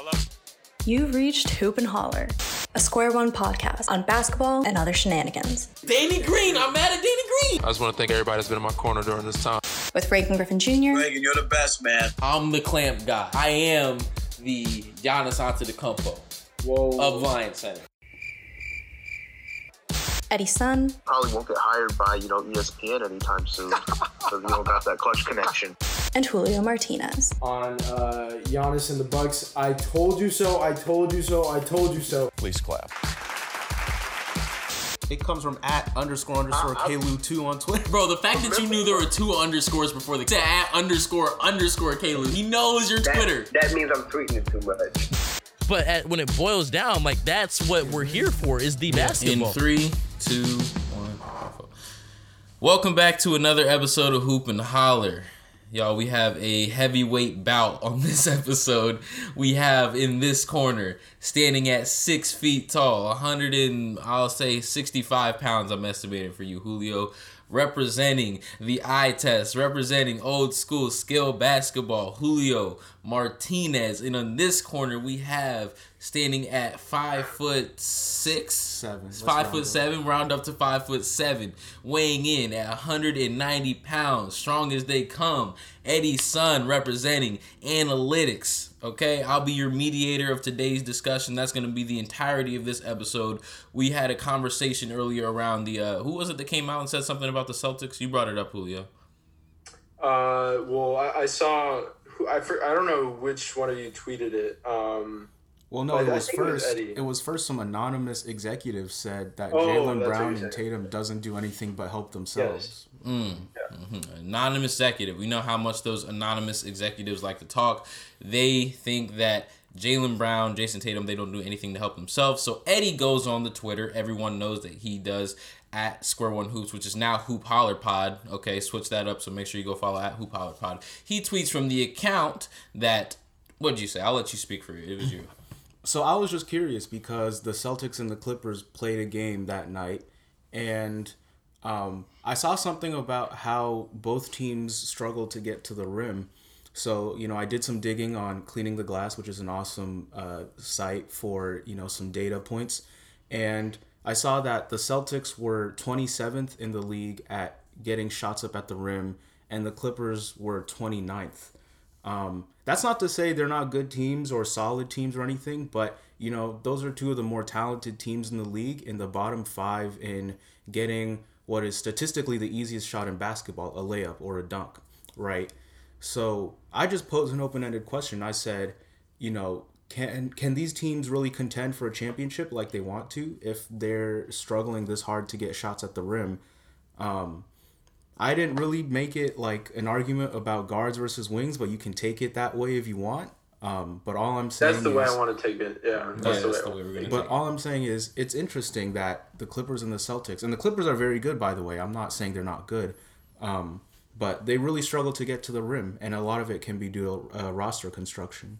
Hello? You've reached Hoop and Holler, a Square One podcast on basketball and other shenanigans. Danny Green, I'm mad at Danny Green. I just want to thank everybody that's been in my corner during this time. With Reagan Griffin Jr., Reagan, you're the best, man. I'm the clamp guy. I am the Giannis Antetokounmpo Whoa. of Lions Center. Eddie Sun, probably won't get hired by you know ESPN anytime soon because we don't got that clutch connection. And Julio Martinez. on uh, Giannis and the Bucks. I told you so. I told you so. I told you so. Please clap. It comes from at underscore underscore Kalu2 on Twitter. Bro, the fact that you knew there were two underscores before the to at underscore underscore Caleb. He knows your Twitter. That means I'm tweeting it too much. But at, when it boils down, like that's what we're here for is the basketball. In basketball. three, two, one. Welcome back to another episode of Hoop and Holler. Y'all, we have a heavyweight bout on this episode. We have in this corner, standing at six feet tall, 100 and I'll say 65 pounds, I'm estimating for you, Julio, representing the eye test, representing old school skill basketball, Julio Martinez. And on this corner, we have standing at five foot six, Seven. Let's five foot up. seven, round up to five foot seven, weighing in at 190 pounds, strong as they come. Eddie Sun representing analytics. Okay, I'll be your mediator of today's discussion. That's going to be the entirety of this episode. We had a conversation earlier around the uh, who was it that came out and said something about the Celtics? You brought it up, Julio. Uh, well, I, I saw. who- I for, I don't know which one of you tweeted it. Um, Well, no, But it was think it was first. It was first. Some anonymous executive said that Oh, Jaylen Brown and. Tatum doesn't do anything but help themselves. Mm, mm-hmm. anonymous executive. We know how much those anonymous executives like to talk. They think that Jaylen Brown, Jayson Tatum, they don't do anything to help themselves. So Eddie goes on the Twitter. Everyone knows that he does at Square One Hoops, which is now Hoop Holler Pod. Okay, switch that up. So make sure you go follow at Hoop Holler Pod. He tweets from the account that. What did you say? I'll let you speak for you. It was you. So I was just curious because the Celtics and the Clippers played a game that night, and um, I saw something about how both teams struggled to get to the rim. So you know, I did some digging on Cleaning the Glass, which is an awesome uh, site for you know some data points, and I saw that the Celtics were 27th in the league at getting shots up at the rim, and the Clippers were 29th. Um, that's not to say they're not good teams or solid teams or anything, but you know those are two of the more talented teams in the league in the bottom five in getting what is statistically the easiest shot in basketball, a layup or a dunk, right? So I just posed an open-ended question. I said, you know, can can these teams really contend for a championship like they want to if they're struggling this hard to get shots at the rim? Um, I didn't really make it like an argument about guards versus wings, but you can take it that way if you want. Um, but all I'm saying that's the way is, I want to take it. Yeah, that's, Yeah, the, that's way the way we're gonna but take all I'm saying is it's interesting that the Clippers and the Celtics, and the Clippers are very good, by the way. I'm not saying they're not good, um, but they really struggle to get to the rim, and a lot of it can be due to uh, roster construction.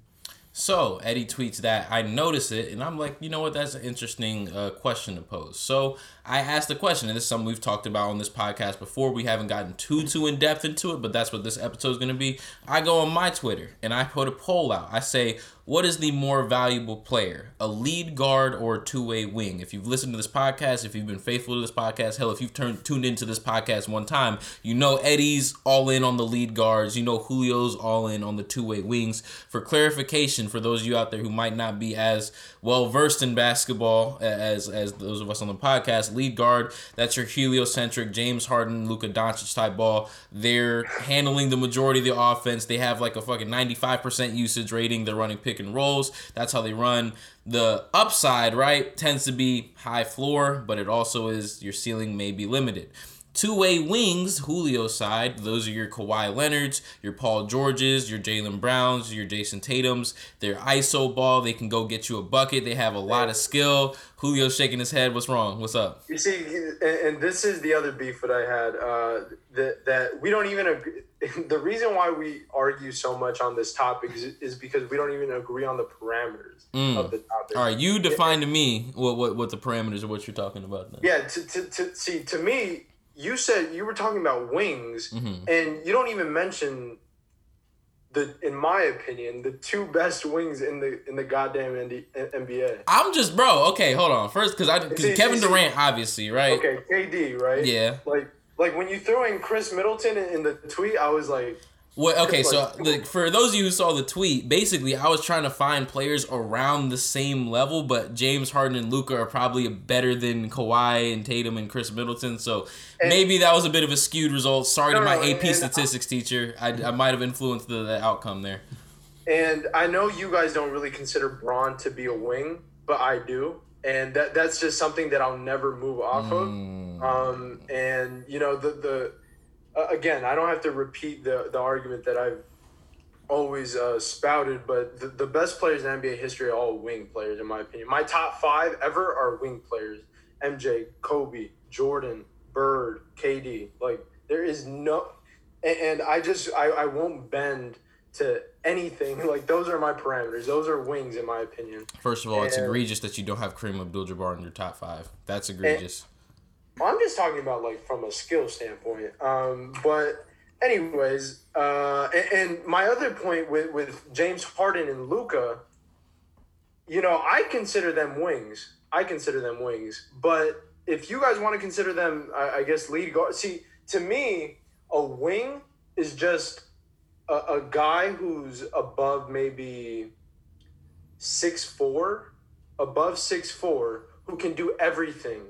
So Eddie tweets that I notice it, and I'm like, you know what? That's an interesting uh, question to pose. So I asked the question, and this is something we've talked about on this podcast before. We haven't gotten too too in depth into it, but that's what this episode is going to be. I go on my Twitter and I put a poll out. I say, what is the more valuable player, a lead guard or a two way wing? If you've listened to this podcast, if you've been faithful to this podcast, hell, if you've turned tuned into this podcast one time, you know Eddie's all in on the lead guards. You know Julio's all in on the two way wings. For clarification, for those of you out there who might not be as well versed in basketball as as those of us on the podcast, lead guard that's your heliocentric James Harden, Luka Doncic type ball. They're handling the majority of the offense. They have like a fucking ninety five percent usage rating. They're running pick and rolls. That's how they run. The upside, right, tends to be high floor, but it also is your ceiling may be limited. Two way wings, Julio's side, those are your Kawhi Leonards, your Paul Georges, your Jaylen Browns, your Jayson Tatums. They're ISO ball. They can go get you a bucket. They have a lot of skill. Julio's shaking his head. What's wrong? What's up? You see, and, this is the other beef that I had. Uh, that that we don't even agree. The reason why we argue so much on this topic is, is because we don't even agree on the parameters of the topic. All right, you define to me what, what, what the parameters of what you're talking about. Then. Yeah, to, to, to see to me, you said you were talking about wings, Mm-hmm. and you don't even mention the in my opinion the two best wings in the in the goddamn ND, NBA. I'm just bro. Okay, hold on. First, because I because See, Kevin see. Durant, obviously, right? Okay, KD, right? Yeah. Like like when you throw in Khris Middleton in, in the tweet, I was like, Well, okay, so Like- for those of you who saw the tweet, basically I was trying to find players around the same level, but James Harden and Luka are probably better than Kawhi and Tatum and Khris Middleton. So maybe that was a bit of a skewed result. Sorry to my no, AP and- statistics teacher. I, I might have influenced the, the outcome there. and I know you guys don't really consider Brown to be a wing, but I do, and that that's just something that I'll never move off Mm. of. Um, and you know the the uh, again, I don't have to repeat the the argument that I've always uh, spouted, but the, the best players in NBA history are all wing players, in my opinion. My top five ever are wing players: MJ, Kobe, Jordan, Bird, KD. Like there is no, and, and I just I, I won't bend to anything. Like those are my parameters. Those are wings, in my opinion. First of all, it's egregious that you don't have Kareem Abdul-Jabbar in your top five. That's egregious. Well, I'm just talking about like from a skill standpoint. Um, but anyways, uh, and, and my other point with with James Harden and Luka, you know, I consider them wings. I consider them wings. But if you guys want to consider them, I, I guess lead guard. See, to me, a wing is just a, a guy who's above maybe six four, above six four, who can do everything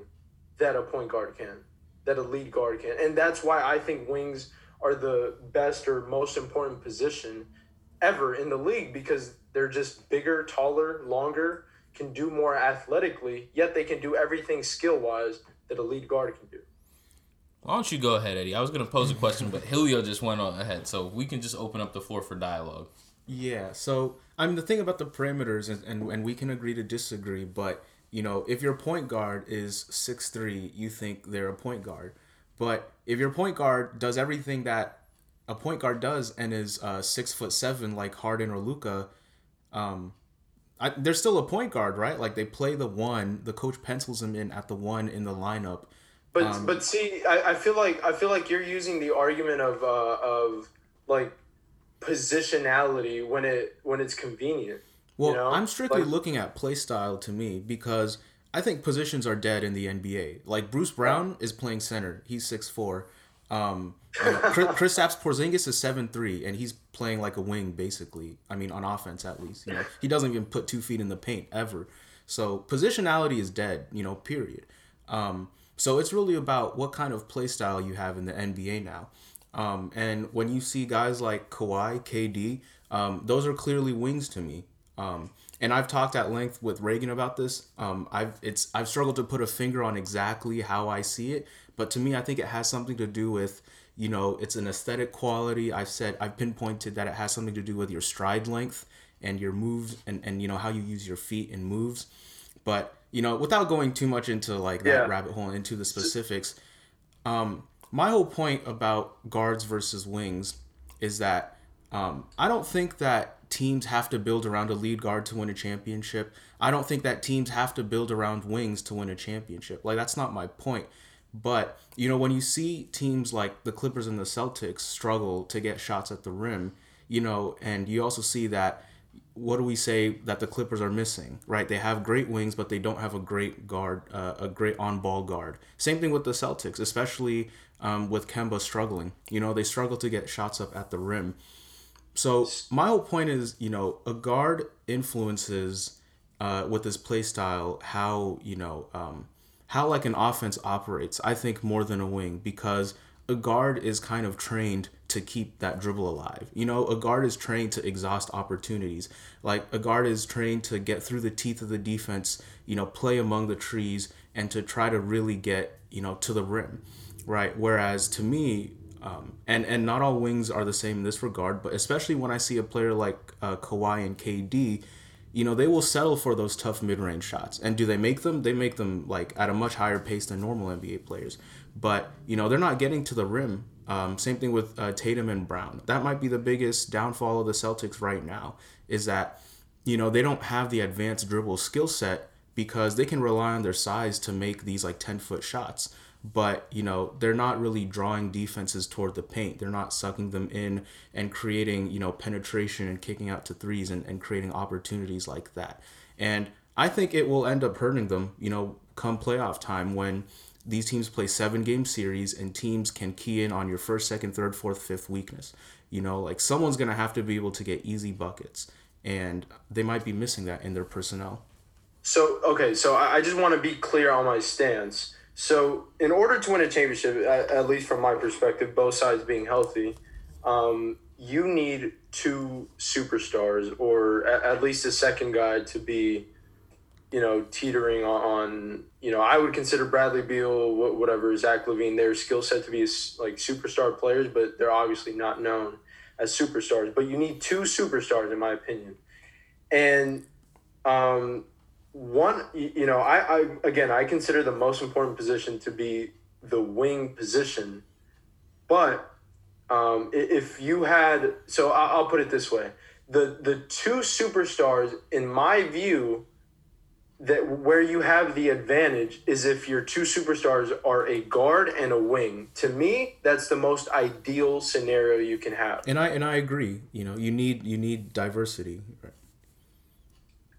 that a point guard can, that a lead guard can. And that's why I think wings are the best or most important position ever in the league because they're just bigger, taller, longer, can do more athletically, yet they can do everything skill wise that a lead guard can do. Why don't you go ahead, Eddie? I was going to pose a question, but Julio just went on ahead, so we can just open up the floor for dialogue. Yeah, so I mean the thing about the parameters, and, and, and we can agree to disagree, but you know, if your point guard is six three, you think they're a point guard. But if your point guard does everything that a point guard does and is uh, six foot seven like Harden or Luka, um, I, they're still a point guard, right? Like they play the one, the coach pencils them in at the one in the lineup. But but see, I, I feel like I feel like you're using the argument of uh, of like positionality when it when it's convenient. Well, you know? I'm strictly Like- looking at play style to me because I think positions are dead in the NBA. Like Bruce Brown is playing center; he's six four. Um, Chris, Kristaps Porzingis is seven three, and he's playing like a wing, basically. I mean, on offense at least. You know, he doesn't even put two feet in the paint ever. So positionality is dead. You know, period. Um, so it's really about what kind of play style you have in the NBA now. Um, and when you see guys like Kawhi, KD, um, those are clearly wings to me. Um, and I've talked at length with Reagan about this. Um, I've it's I've struggled to put a finger on exactly how I see it, but to me, I think it has something to do with you know it's an aesthetic quality. I've said I've pinpointed that it has something to do with your stride length and your moves and and you know how you use your feet and moves. But you know, without going too much into like that Yeah. rabbit hole into the specifics, um, my whole point about guards versus wings is that um, I don't think that teams have to build around a lead guard to win a championship. I don't think that teams have to build around wings to win a championship. Like that's not my point. But you know, when you see teams like the Clippers and the Celtics struggle to get shots at the rim, you know, and you also see that what do we say that the Clippers are missing? Right, they have great wings, but they don't have a great guard, uh, a great on-ball guard. Same thing with the Celtics, especially um, with Kemba struggling. You know, they struggle to get shots up at the rim. So my whole point is, you know, a guard influences uh, with his play style how you know um, how like an offense operates. I think more than a wing because a guard is kind of trained to keep that dribble alive. You know, a guard is trained to exhaust opportunities. Like a guard is trained to get through the teeth of the defense. You know, play among the trees and to try to really get you know to the rim, right? Whereas to me, um, and and not all wings are the same in this regard, but especially when I see a player like uh, Kawhi and KD, you know they will settle for those tough mid-range shots. And do they make them? They make them like at a much higher pace than normal NBA players. But you know they're not getting to the rim. Um, same thing with uh, Tatum and Brown. That might be the biggest downfall of the Celtics right now. Is that you know they don't have the advanced dribble skill set because they can rely on their size to make these like 10 foot shots but you know they're not really drawing defenses toward the paint. They're not sucking them in and creating you know penetration and kicking out to threes and, and creating opportunities like that. And I think it will end up hurting them. You know, come playoff time when these teams play seven game series and teams can key in on your first, second, third, fourth, fifth weakness. You know, like someone's gonna have to be able to get easy buckets, and they might be missing that in their personnel. So okay, so I I just want to be clear on my stance. So in order to win a championship, at, at least from my perspective, both sides being healthy, um, you need two superstars or at, at least a second guy to be, you know, teetering on. on you know, I would consider Bradley Beal, wh- whatever, Zach LaVine, their skill set to be like superstar players, but they're obviously not known as superstars. But you need two superstars, in my opinion, and um, one you know I, I again i consider the most important position to be the wing position but um, if you had so i'll put it this way the the two superstars in my view that where you have the advantage is if your two superstars are a guard and a wing to me that's the most ideal scenario you can have And I and I agree. You know, you need you need diversity.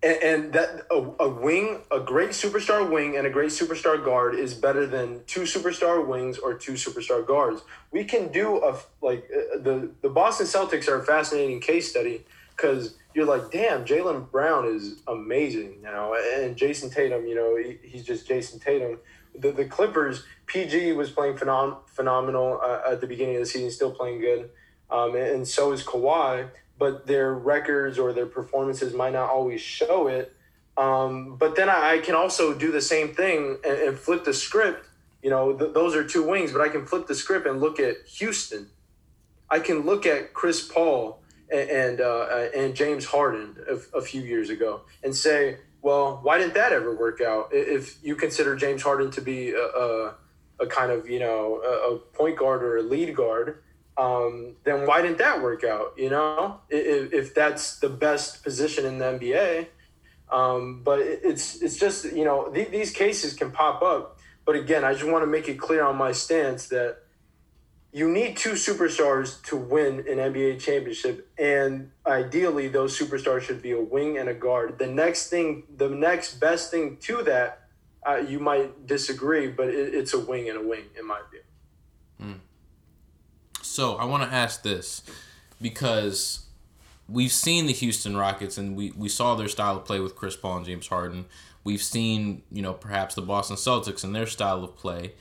And, and that a, a wing, a great superstar wing, and a great superstar guard is better than two superstar wings or two superstar guards. We can do a like uh, the the Boston Celtics are a fascinating case study because you're like, damn, Jaylen Brown is amazing now, and Jayson Tatum, you know, he, he's just Jayson Tatum. The the Clippers, PG was playing phenom- phenomenal uh, at the beginning of the season, still playing good, um, and, and so is Kawhi but their records or their performances might not always show it. Um, but then I, I can also do the same thing and, and flip the script. You know, th- those are two wings, but I can flip the script and look at Houston. I can look at Chris Paul and and, uh, and James Harden a, a few years ago and say, well, why didn't that ever work out? If you consider James Harden to be a, a, a kind of you know a, a point guard or a lead guard, um, then why didn't that work out? You know, if, if that's the best position in the NBA. Um, but it's it's just you know th- these cases can pop up. But again, I just want to make it clear on my stance that you need two superstars to win an NBA championship, and ideally those superstars should be a wing and a guard. The next thing, the next best thing to that, uh, you might disagree, but it, it's a wing and a wing in my view. So I want to ask this because we've seen the Houston Rockets and we, we saw their style of play with Chris Paul and James Harden. We've seen, you know, perhaps the Boston Celtics and their style of play.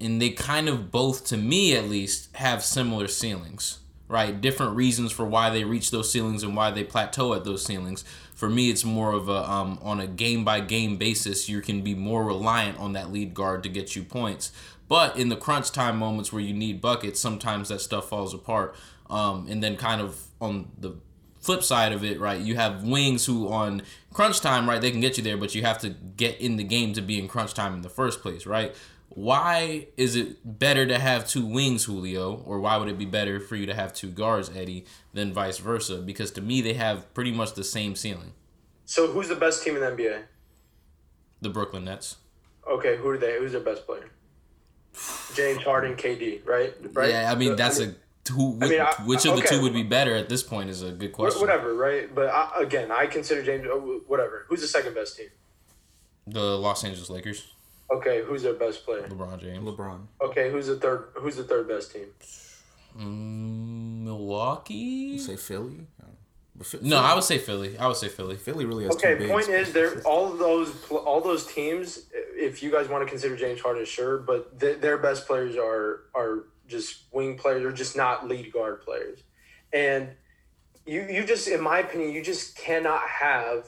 And they kind of both, to me at least, have similar ceilings, right? Different reasons for why they reach those ceilings and why they plateau at those ceilings. For me, it's more of a um, on a game by game basis. You can be more reliant on that lead guard to get you points. But in the crunch time moments where you need buckets, sometimes that stuff falls apart. Um, and then kind of on the flip side of it, right, you have wings who on crunch time, right, they can get you there, but you have to get in the game to be in crunch time in the first place, right? Why is it better to have two wings, Julio, or why would it be better for you to have two guards, Eddie, than vice versa? Because to me, they have pretty much the same ceiling. So who's the best team in the NBA? The Brooklyn Nets. Okay, who are they? Who's their best player? James Harden, KD, right? Right. Yeah, I mean The- that's a who. I mean, I- which of the okay. two would be better at this point is a good question. Whatever, right? But I, again, I consider James. uh, Whatever. Who's the second best team? The Los Angeles Lakers, Okay, who's their best player? LeBron James, LeBron. Okay, who's the third? Who's the third best team? mm, Milwaukee. You Say Philly. Uh, but Phi- No, I would say Philly. I would say Philly. Philly really has Okay, two point bigs. is, there all those all those teams. If you guys want to consider James Harden, sure, but th- their best players are are just wing players or just not lead guard players, and you you just, in my opinion, you just cannot have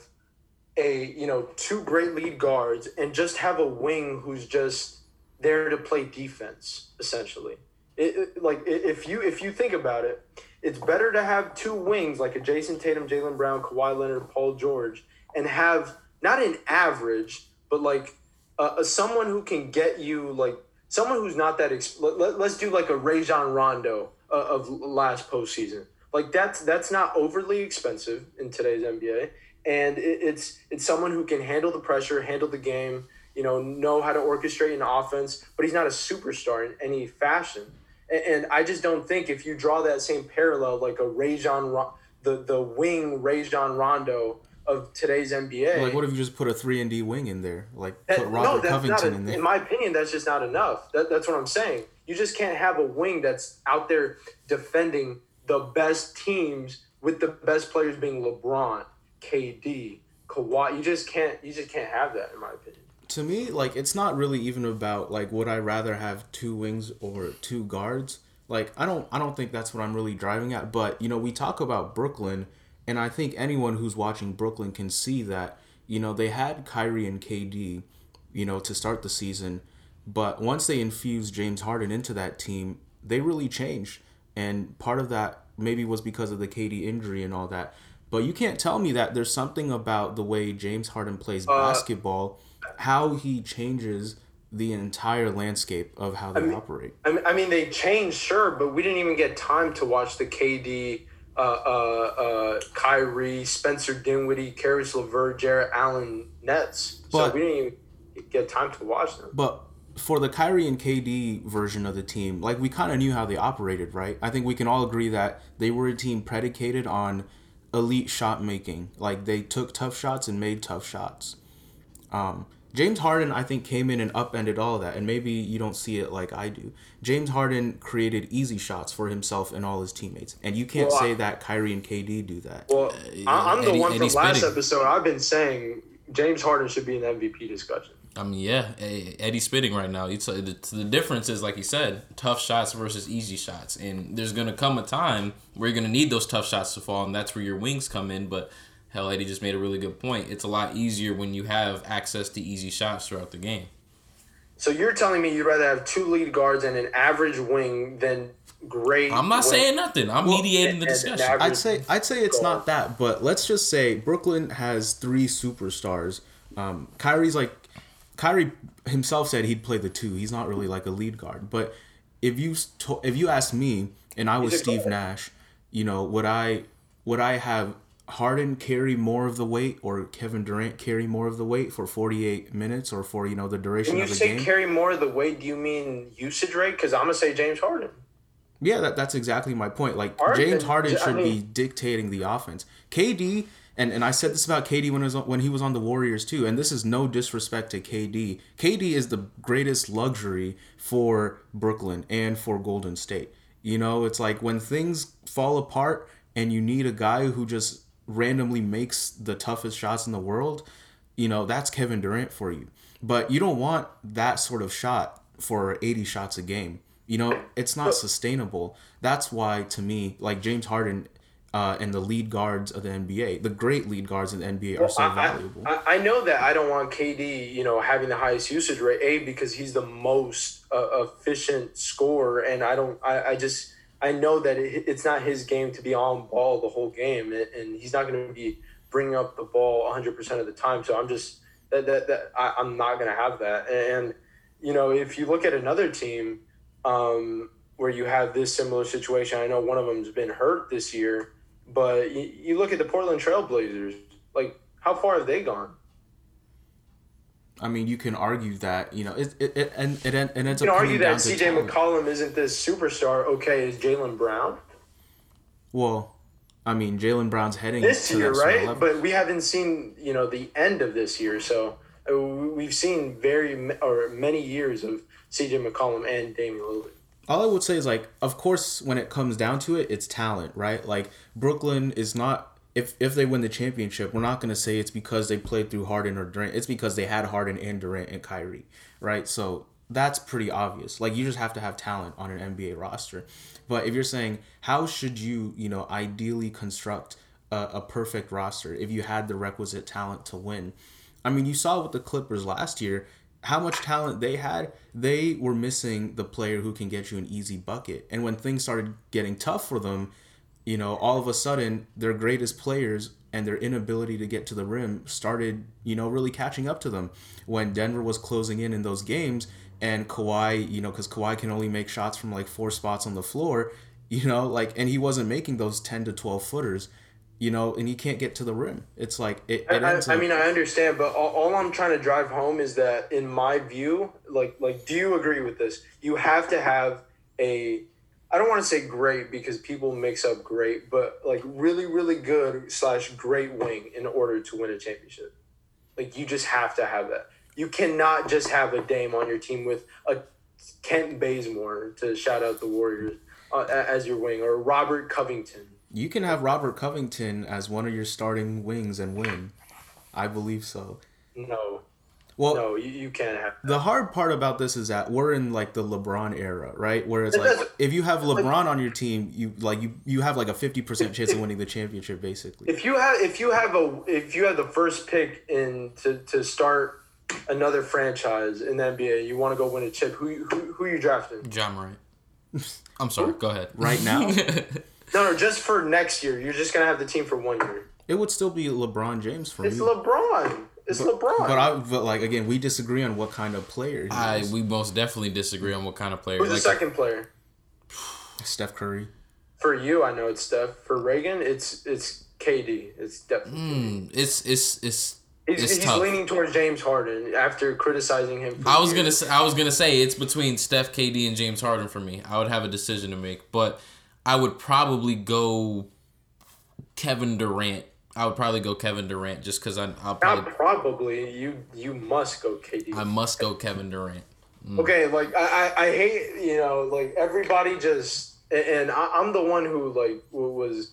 a you know two great lead guards and just have a wing who's just there to play defense essentially. It, it- like if you if you think about it, it's better to have two wings like a Jayson Tatum, Jaylen Brown, Kawhi Leonard, Paul George, and have not an average, but like a, someone who can get you like someone who's not that. Ex- let, let, us do like a Rajon Rondo uh, of last postseason. Like that's that's not overly expensive in today's NBA, and it, it's it's someone who can handle the pressure, handle the game, you know, know how to orchestrate an offense, but he's not a superstar in any fashion. And, and I just don't think if you draw that same parallel, like a Rajon, the the wing Rajon Rondo of today's NBA. Like, what if you just put a three and D wing in there? Like, That- put Robert that's Covington a- in there. In my opinion, that's just not enough. That, that's what I'm saying. You just can't have a wing that's out there defending the best teams with the best players being LeBron, KD, Kawhi. You just can't. You just can't have that, in my opinion. To me, like it's not really even about like would I rather have two wings or two guards. Like I don't I don't think that's what I'm really driving at. But you know, we talk about Brooklyn, and I think anyone who's watching Brooklyn can see that you know they had Kyrie and KD, you know, to start the season, but once they infused James Harden into that team, they really changed. And part of that maybe was because of the KD injury and all that. But you can't tell me that there's something about the way James Harden plays uh, basketball, how he changes the entire landscape of how they operate. I mean, I mean, they changed, sure, but we didn't even get time to watch the KD, uh, uh, uh, Kyrie, Spencer Dinwiddie, Caris LeVert, Jarrett Allen Nets. So we didn't even get time to watch them. But for the Kyrie and KD version of the team, like we kind of knew how they operated, right? I think we can all agree that they were a team predicated on elite shot making. Like they took tough shots and made tough shots. Um, James Harden, I think, came in and upended all of that, and maybe you don't see it like I do. James Harden created easy shots for himself and all his teammates, and you can't Well, I- say that Kyrie and KD do that. Well, I, I'm the Eddie- one Eddie from last Spitting. episode. I've been saying James Harden should be in the MVP discussion. I mean, yeah, Eddie's spitting right now. It's, uh, the, the difference is, like you said, tough shots versus easy shots. And there's going to come a time where you're going to need those tough shots to fall, and that's where your wings come in. But hell, Eddie just made a really good point. It's a lot easier when you have access to easy shots throughout the game. So you're telling me you'd rather have two lead guards and an average wing than great? I'm not wing- saying nothing. I'm mediating the and- and discussion. I'd say I'd say it's not that, but let's just say Brooklyn has three superstars. Um, Kyrie's like Kyrie himself said he'd play the two. He's not really like a lead guard, but if you to, if you asked me and I was Steve guard. Nash, you know, would I would I have Harden carry more of the weight or Kevin Durant carry more of the weight for 48 minutes or for you know the duration When you of a say game? carry more of the weight, do you mean usage rate? Because I'm gonna say James Harden. Yeah, that, that's exactly my point. Like Harden- James Harden I should be dictating the offense. KD and, and I said this about KD when was on, when he was on the Warriors too. And this is no disrespect to KD. KD is the greatest luxury for Brooklyn and for Golden State. You know, it's like when things fall apart and you need a guy who just randomly makes the toughest shots in the world. You know, that's Kevin Durant for you. But you don't want that sort of shot for 80 shots a game. You know, it's not sustainable. That's why, to me, like James Harden uh, and the lead guards of the NBA, the great lead guards in the NBA, are so I, valuable. I, I know that I don't want KD, you know, having the highest usage rate. A because he's the most uh, efficient scorer, and I don't. I, I just I know that it, it's not his game to be on ball the whole game, and, he's not going to be bringing up the ball 100 percent of the time. So I'm just that that, that I, I'm not going to have that. And you know, if you look at another team um, where you have this similar situation, I know one of them's been hurt this year, but you, you look at the Portland Trailblazers. Like, how far have they gone? I mean, you can argue that you know it, it, it and it, it ends You up can coming argue down that CJ talent. McCollum isn't this superstar. Okay, is Jaylen Brown Well, I mean, Jaylen Brown's heading this year, right? But we haven't seen you know the end of this year, so uh, we've seen very or many years of CJ McCollum and Damian Lillard. all I would say is like, of course, when it comes down to it, it's talent, right? Like Brooklyn is not. If if they win the championship, we're not gonna say it's because they played through Harden or Durant. It's because they had Harden and Durant and Kyrie, right? So that's pretty obvious. Like you just have to have talent on an NBA roster. But if you're saying how should you, you know, ideally construct a, a perfect roster if you had the requisite talent to win? I mean, you saw with the Clippers last year how much talent they had. They were missing the player who can get you an easy bucket. And when things started getting tough for them, you know, all of a sudden their greatest players and their inability to get to the rim started, you know, really catching up to them. When Denver was closing in in those games and Kawhi, you know, because Kawhi can only make shots from like four spots on the floor, you know, like, and he wasn't making those 10 to 12 footers you know, and he can't get to the rim. It's like it. I, it I, I up- mean, I understand, but all, all I'm trying to drive home is that, in my view, like, like, do you agree with this? You have to have a, I don't want to say great because people mix up great, but like really, really good slash great wing in order to win a championship. Like, you just have to have that. You cannot just have a Dame on your team with a Kent Bazemore to shout out the Warriors uh, as your wing or Robert Covington. you can have Robert Covington as one of your starting wings and win. I believe so. No, Well, no, you, you can't have. the hard part about this is that we're in like the LeBron era, right? Where it's like if you have LeBron on your team, you like you you have like a fifty percent chance of winning the championship, basically. If you have if you have a if you have the first pick in to, to start another franchise in the NBA, you want to go win a chip. Who who who you drafting? Ja Morant. I'm sorry. Go ahead. Right now, No, no, just for next year. You're just gonna have the team for one year. it would still be LeBron James for It's me. It's LeBron. It's LeBron. But I but like again, we disagree on what kind of player he I is. we most definitely disagree on what kind of player. Who's the second player? Steph Curry. For you, I know it's Steph. For Reagan, it's it's KD. It's definitely. mm, It's it's it's He's, it's he's tough. leaning towards James Harden after criticizing him. For I was years. gonna say, I was gonna say it's between Steph, KD, and James Harden for me. I would have a decision to make, but I would probably go Kevin Durant. I would probably go Kevin Durant just because I I'll Not probably probably. You you must go KD. I must go Kevin Durant. Mm. Okay, like I, I, I hate you know like everybody just and I, I'm the one who like was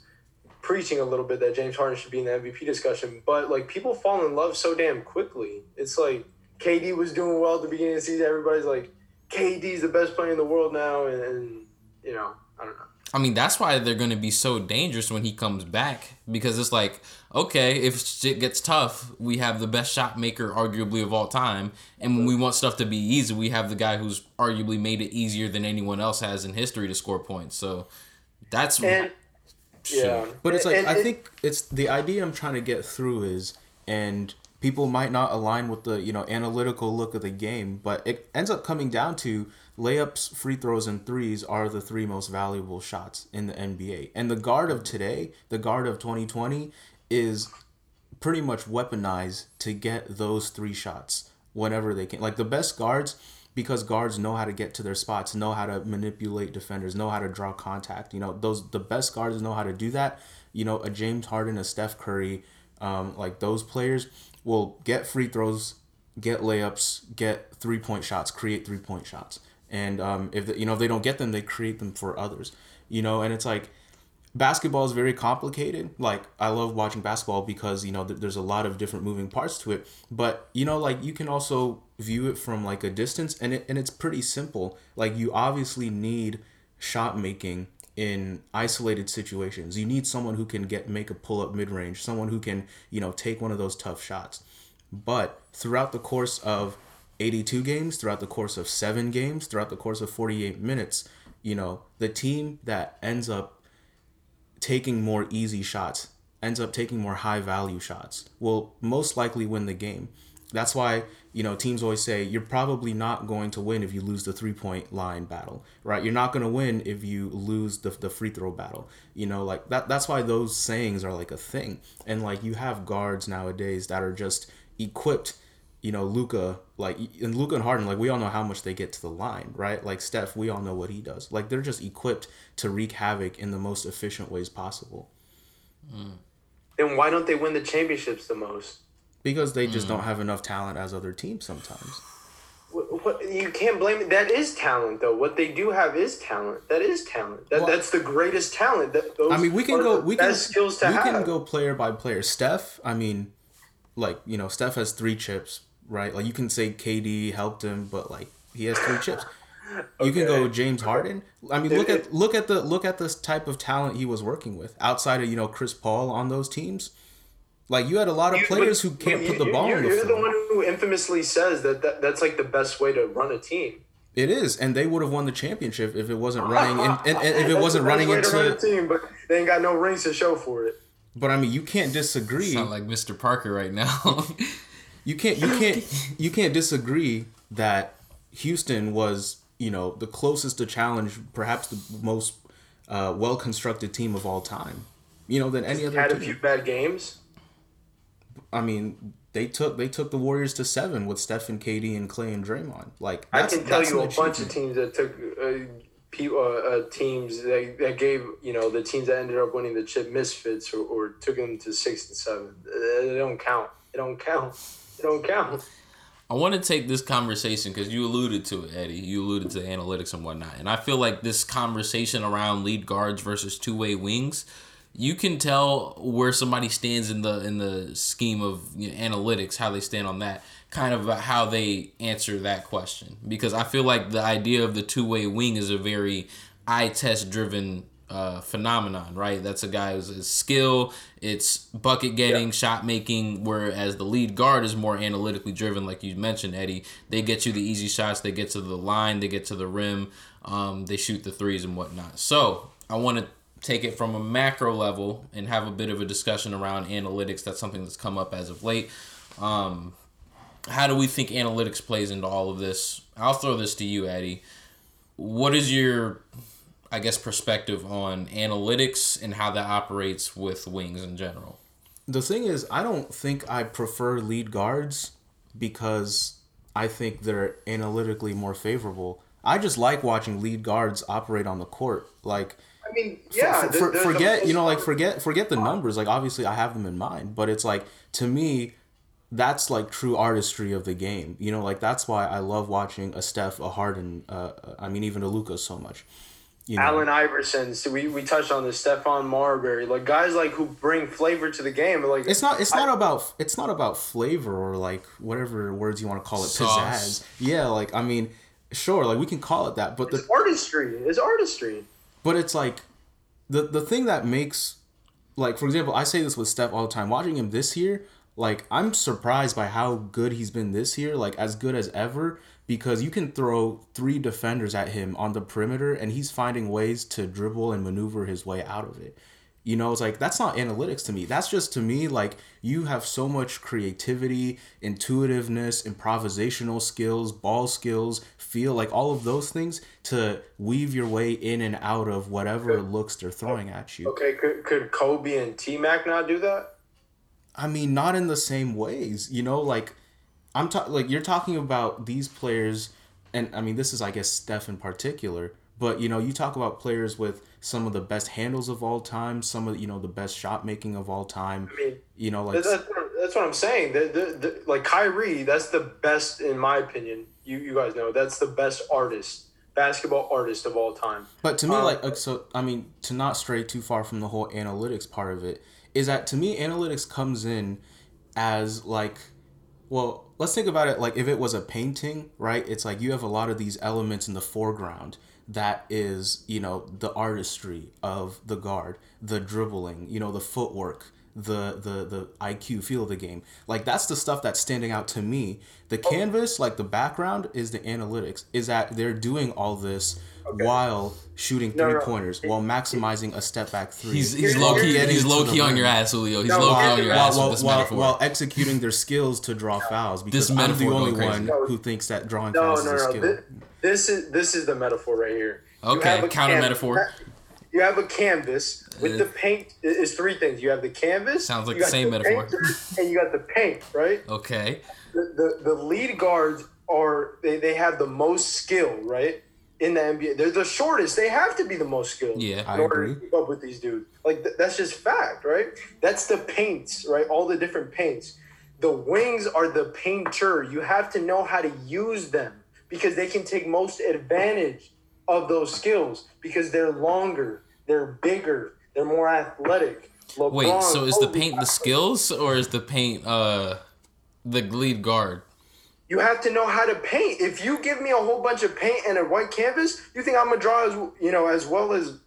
preaching a little bit that James Harden should be in the MVP discussion, but like people fall in love so damn quickly. It's like KD was doing well at the beginning of the season. Everybody's like KD's the best player in the world now, and, and you know I don't know. I mean, that's why they're going to be so dangerous when he comes back because it's like, okay, if shit gets tough, we have the best shot maker, arguably, of all time. And when we want stuff to be easy, we have the guy who's arguably made it easier than anyone else has in history to score points. So that's. And yeah, But it's like And- I think it's the idea I'm trying to get through is and people might not align with the, you know, analytical look of the game, but it ends up coming down to layups, free throws and threes are the three most valuable shots in the NBA. And the guard of today, the guard of 2020 is pretty much weaponized to get those three shots whenever they can. Like the best guards, because guards know how to get to their spots, know how to manipulate defenders, know how to draw contact. You know, those the best guards know how to do that. You know, a James Harden, a Steph Curry, um, like those players will get free throws, get layups, get three point shots, create three point shots. And um, if the, you know if they don't get them, they create them for others. You know, and it's like basketball is very complicated. Like I love watching basketball because you know th- there's a lot of different moving parts to it. But you know, like you can also view it from like a distance, and it and it's pretty simple. Like you obviously need shot making in isolated situations. You need someone who can get make a pull up mid range, someone who can you know take one of those tough shots. But throughout the course of 82 games, throughout the course of seven games, throughout the course of 48 minutes, you know, the team that ends up taking more easy shots, ends up taking more high value shots, will most likely win the game. That's why, you know, teams always say you're probably not going to win if you lose the three point line battle, right? You're not going to win if you lose the, the free throw battle. You know, like that that's why those sayings are like a thing. And like you have guards nowadays that are just equipped you know, Luka, like and Luka and Harden, like we all know how much they get to the line, right? Like Steph, we all know what he does. Like they're just equipped to wreak havoc in the most efficient ways possible mm. then why don't they win the championships the most? because they just mm. don't have enough talent as other teams sometimes. What, what, you can't blame it. That is talent, though. What they do have is talent. That is talent. That, Well- that's the greatest talent. That those I mean, we can go. We can. skills to we have. can go player by player. Steph, I mean, like you know, Steph has three chips, right? Like you can say KD helped him, but like he has three chips. You can go James Harden. I mean, look at look at the look at this type of talent he was working with outside of you know Chris Paul on those teams. Like you had a lot of You- players but- who can't but put the ball You're, on the you're the one who infamously says that, that that's like the best way to run a team. It is, and they would have won the championship if it wasn't running, and, and, and if it wasn't running way to run a into. team, but they ain't got no rings to show for it. But I mean, you can't disagree. Sound like Mr. Parker right now. you can't you can't you can't disagree that Houston was you know the closest to challenge perhaps the most uh, well constructed team of all time you know, than any other Had a few bad games. I mean, they took they took the Warriors to seven with Stephen, KD, and Clay and Draymond. Like I can tell that's you a bunch of teams that took uh, uh, uh, teams that, that gave you know the teams that ended up winning the chip misfits or, or took them to six and seven. Uh, They don't count. They don't count. Don't count. I want to take this conversation because you alluded to it, Eddie. You alluded to analytics and whatnot, and I feel like this conversation around lead guards versus two way wings, you can tell where somebody stands in the in the scheme of you know, analytics, how they stand on that, kind of about how they answer that question. Because I feel like the idea of the two way wing is a very eye test driven uh, phenomenon, right? That's a guy who's his skill, it's bucket getting, shot making, whereas the lead guard is more analytically driven, like you mentioned, Eddie. They get you the easy shots, they get to the line, they get to the rim, um, they shoot the threes and whatnot. So I want to take it from a macro level and have a bit of a discussion around analytics. That's something that's come up as of late. Um, how do we think analytics plays into all of this? I'll throw this to you, Eddie. What is your I guess perspective on analytics and how that operates with wings in general. The thing is, I don't think I prefer lead guards because I think they're analytically more favorable. I just like watching lead guards operate on the court. Like, I mean, yeah. for, the- for- the- the forget most- you know like forget forget the numbers like obviously i have them in mind but it's like to me that's like true artistry of the game you know like that's why i love watching a steph a harden uh, i mean even a lucas so much you know Allen Iverson. So we, we touched on this. Stephon Marbury, like guys like who bring flavor to the game. Like it's not it's not about it's not about flavor or like whatever words you want to call it Sauce. pizzazz yeah like i mean sure like we can call it that but the artistry. is artistry. But it's like the the thing that makes like for example, I say this with Steph all the time. Watching him this year, like I'm surprised by how good he's been this year, like as good as ever because you can throw three defenders at him on the perimeter and he's finding ways to dribble and maneuver his way out of it. You know, it's like that's not analytics to me. That's just to me like you have so much creativity, intuitiveness, improvisational skills, ball skills, feel like all of those things to weave your way in and out of whatever looks they're throwing at you. Okay, could, could Kobe and T Mac not do that? I mean, not in the same ways, you know, like I'm talking like you're talking about these players and I mean this is I guess Steph in particular, but you know, you talk about players with some of the best handles of all time, some of you know the best shot making of all time. I mean, you know, like That's, what- that's what I'm saying. The, the, the, like Kyrie, that's the best in my opinion. You you guys know that's the best artist, basketball artist of all time. But to me, Um, like, uh, so I mean, to not stray too far from the whole analytics part of it, is that to me, analytics comes in as like, well, let's think about it like if it was a painting, right? It's like you have a lot of these elements in the foreground that is, you know, the artistry of the guard, the dribbling, you know, the footwork, the the the IQ feel of the game. Like that's the stuff that's standing out to me. The oh. canvas, like the background, is the analytics. Is that they're doing all this while shooting three no. pointers, while maximizing a step back three. He's he's low key getting he's low key on your ass, Julio. He's No, low key on your while- ass while, with this while, metaphor. while executing their skills to draw fouls because This I'm the only one crazy. who thinks that drawing No, fouls no, is a no. skill. This, this is this is the metaphor right here. Okay, have counter can- metaphor. You have a canvas with the uh, paint. it- It's three things. You have the canvas. Sounds like the got same metaphor. painter, and you got the paint, right? okay. the, the, the lead guards are they, they have the most skill, right? In the NBA, they're the shortest. They have to be the most skilled. Yeah. I in order agree. to keep up with these dudes. Like th- that's just fact, right? That's the paints, right? All the different paints. The wings are the painter. You have to know how to use them because they can take most advantage of those skills because they're longer, they're bigger, they're more athletic. LeBron, Wait, so is the paint the skills or is the paint uh the lead guard? You have to know how to paint. If you give me a whole bunch of paint and a white canvas, you think I'm gonna draw as you know as well as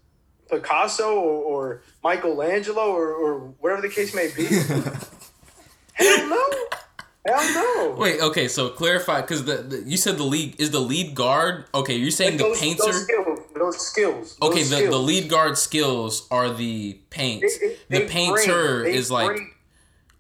Picasso or, or Michelangelo or, or whatever the case may be? Hell no. Hell no. Wait, okay, so clarify because the, the you said the lead is the lead guard. Okay, you're saying the those, painter. Those skills. Those skills okay, those the, the skills. lead guard skills are the paint. They- they- the they painter bring- is like bring-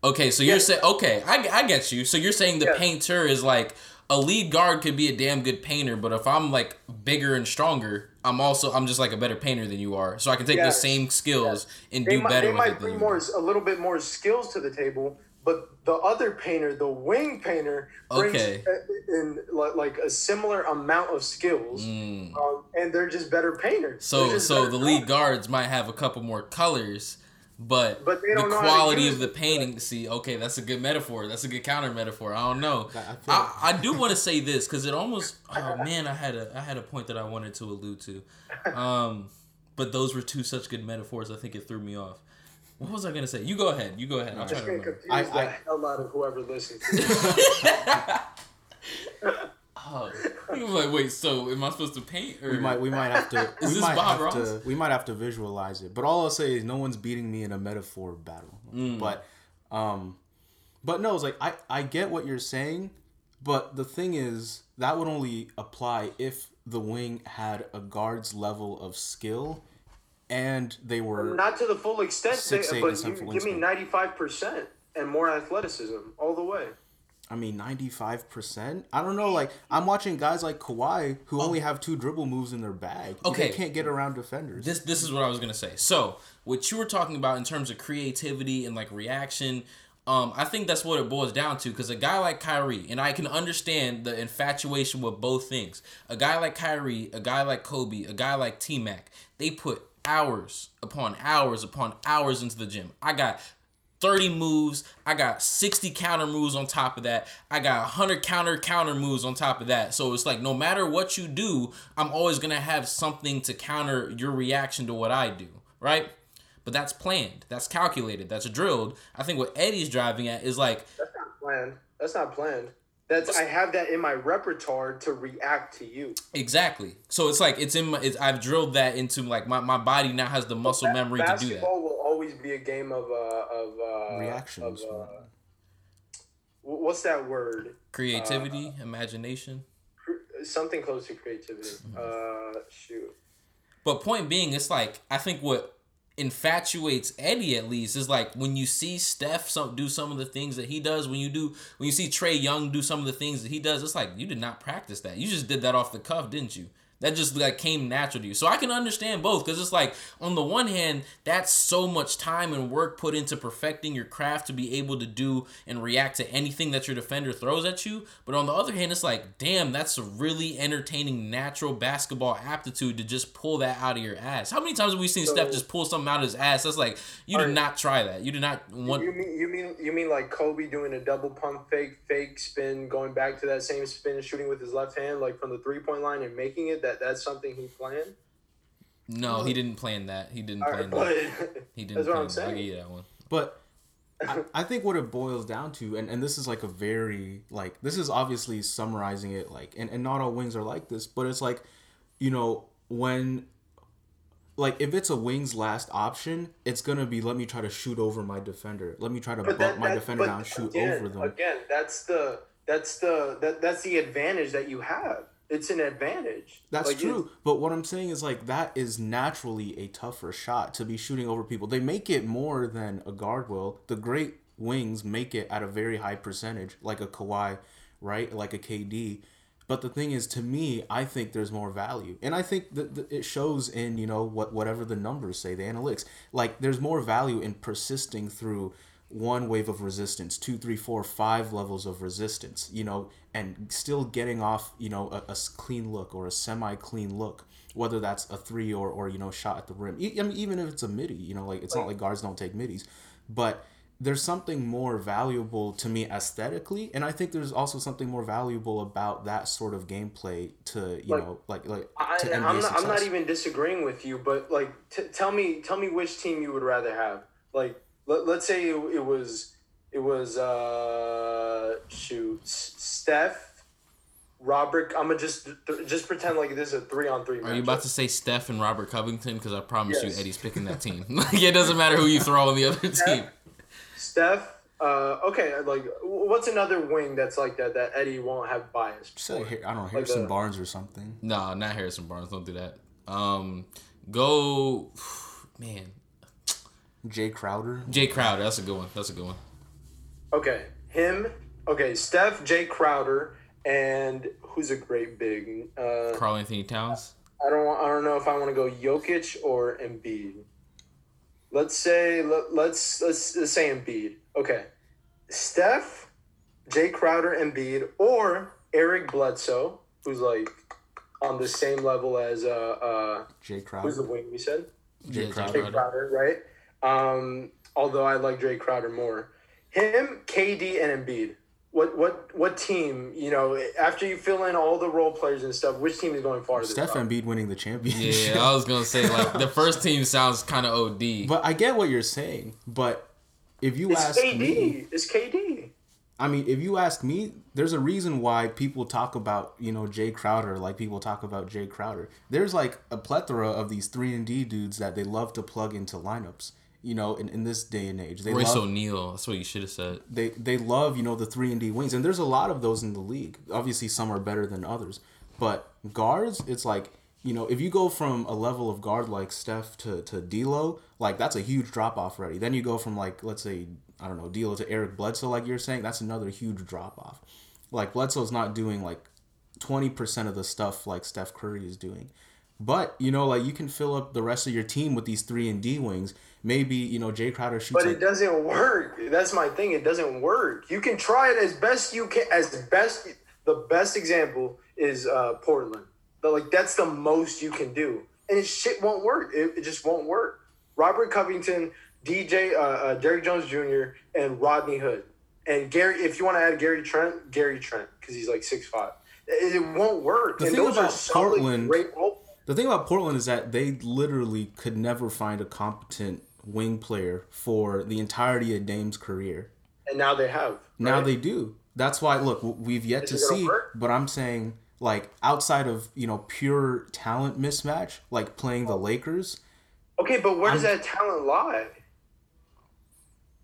okay. So you're Yeah. saying okay, I, I get you. So you're saying the Yeah. painter is like a lead guard could be a damn good painter, but if I'm like bigger and stronger, I'm also I'm just like a better painter than you are, so I can take the same skills and They do might, better they might bring more, a little bit more skills to the table, but the other painter, the wing painter, brings Okay. uh, in like, like a similar amount of skills, um, and they're just better painters. Mm. So so better the lead guards might have a couple more colors, but, But they the don't know quality use of the painting. See, okay, that's a good metaphor. That's a good counter metaphor. I don't know. I I, I do want to say this because it almost. Oh man, I had a I had a point that I wanted to allude to, um, but those were two such good metaphors. I think it threw me off. What was I gonna say? You go ahead. You go ahead. I'm try It's to gonna remember. confuse I- the I- hell out of whoever listens. Oh, he was like, wait. So am I supposed to paint? Or We might we might have to Is we this might Bob have Ross? to we might have to visualize it. But all I'll say is no one's beating me in a metaphor battle. Mm. But um but no, it's like I I get what you're saying, but the thing is that would only apply if the wing had a guard's level of skill and they were Not to the full extent, Six, they- eight, but and some you, give me ninety five percent and more athleticism all the way. I mean, ninety five percent. I don't know. Like I'm watching guys like Kawhi who only have two dribble moves in their bag. Oh. Okay. they can't get around defenders. this this is what I was gonna say. So what you were talking about in terms of creativity and like reaction, um, I think that's what it boils down to. Because a guy like Kyrie, and I can understand the infatuation with both things. A guy like Kyrie, a guy like Kobe, a guy like T Mac, they put hours upon hours upon hours into the gym. I got 30 moves. I got 60 counter moves on top of that. I got 100 counter counter moves on top of that. So it's like no matter what you do, I'm always going to have something to counter your reaction to what I do, right? But that's planned. That's calculated. That's drilled. I think what Eddie's driving at is like That's not planned. That's not planned. That's I have that in my repertoire to react to you. exactly. So it's like it's in my it's, I've drilled that into like my, my body now has the muscle memory to do that. Basketball will always be a game of uh, of uh, Reactions. Of, uh, what's that word? Creativity, imagination. Something close to creativity. Mm-hmm. Uh, shoot. But point being, it's like I think what infatuates Eddie at least is like when you see Steph some do some of the things that he does. When you do when you see Trae Young do some of the things that he does, it's like you did not practice that. You just did that off the cuff, didn't you? That just like came natural to you. So I can understand both because it's like on the one hand, that's so much time and work put into perfecting your craft to be able to do and react to anything that your defender throws at you. But on the other hand, it's like, damn, that's a really entertaining natural basketball aptitude to just pull that out of your ass. How many times have we seen Steph just pull something out of his ass? That's like you did not try that. You did not want. You mean you mean you mean like Kobe doing a double pump fake fake spin, going back to that same spin, shooting with his left hand, like from the three point line and making it? That that's something he planned. No, he didn't plan that. He didn't All plan right, that. He didn't that's what plan I'm that. I'll saying. give you that one. But I, I think what it boils down to, and, and this is like a very like this is obviously summarizing it like and, and not all wings are like this, but it's like, you know, when like if it's a wing's last option, it's gonna be let me try to shoot over my defender. Let me try to But bump that, my that- defender but down, shoot again, over them. Again, that's the that's the that, that's the advantage that you have. It's an advantage. That's Like, true. But what I'm saying is like that is naturally a tougher shot to be shooting over people. They make it more than a guard will. The great wings make it at a very high percentage, like a Kawhi, right? Like a KD. But the thing is, to me, I think there's more value, and I think that that it shows in you know what whatever the numbers say, the analytics. Like there's more value in persisting through one wave of resistance, two, three, four, five levels of resistance, you know, and still getting off, you know, a clean look or a semi-clean look, whether that's a three or, or you know, shot at the rim. E- I mean, even if it's a midi, you know, like it's not like guards don't take middies, but there's something more valuable to me aesthetically, and I think there's also something more valuable about that sort of gameplay to, you Like, know, like like I, NBA not, I'm not even disagreeing with you, but like, t- tell me, tell me which team you would rather have. Like, let, let's say it, it was, it was, uh, shoot, Steph, Robert. I'm gonna just th- just pretend like this is a three on three. Are you about to say Steph and Robert Covington? Because I promise Yes. you, Eddie's picking that team. like it doesn't matter who you throw on the other team. Steph? Uh, okay, like, what's another wing that's like that that Eddie won't have bias? Say, for? Har- I don't know, Harrison a- Barnes or something. No, not Harrison Barnes. Don't do that. Um, go, man. Jay Crowder. Jay Crowder. That's a good one. That's a good one. Okay, him. Okay, Steph, Jay Crowder, and who's a great big? Uh, Karl-Anthony Towns. I don't want, I don't know if I want to go Jokic or Embiid. Let's say let, let's let's let's say Embiid. Okay, Steph, Jay Crowder, Embiid, or Eric Bledsoe, who's like on the same level as uh uh Jay Crowder. who's the wing we said Jay Yeah, Crowder. Jay Crowder, right? Um, although I like Jay Crowder more. Him, KD, and Embiid. What what what team? You know, after you fill in all the role players and stuff, which team is going farther? Steph Embiid winning the championship. Yeah, I was gonna say like the first team sounds kind of OD. But I get what you're saying. But if you It's ask KD. me, It's KD. I mean, if you ask me, there's a reason why people talk about you know Jay Crowder like people talk about Jay Crowder. There's like a plethora of these three and D dudes that they love to plug into lineups. You know, in, in this day and age, they Royce love O'Neal. That's what you should have said. they they love you know the three and D wings, and there's a lot of those in the league. Obviously, some are better than others, but guards, it's like you know if you go from a level of guard like Steph to to D'Lo, like that's a huge drop off already. Then you go from like let's say I don't know D'Lo to Eric Bledsoe, like you're saying, that's another huge drop off. Like Bledsoe's not doing like twenty percent of the stuff like Steph Curry is doing. But you know, like you can fill up the rest of your team with these three and D wings. Maybe you know Jay Crowder shoots. But like, it doesn't work. That's my thing. It doesn't work. You can try it as best you can. As best, the best example is uh, Portland. But like that's the most you can do, and it shit won't work. It, it just won't work. Robert Covington, DJ, uh, uh, Derrick Jones Jr., and Rodney Hood, and Gary. If you want to add Gary Trent, Gary Trent, because he's like six five. It, it won't work. The and thing those are about Portland- great The thing about Portland is that they literally could never find a competent wing player for the entirety of Dame's career. and now they have. Now they do. That's why look, we've yet Is to see, but I'm saying like outside of, you know, pure talent mismatch, like playing the oh. Lakers, Okay, but where does I'm- that talent lie?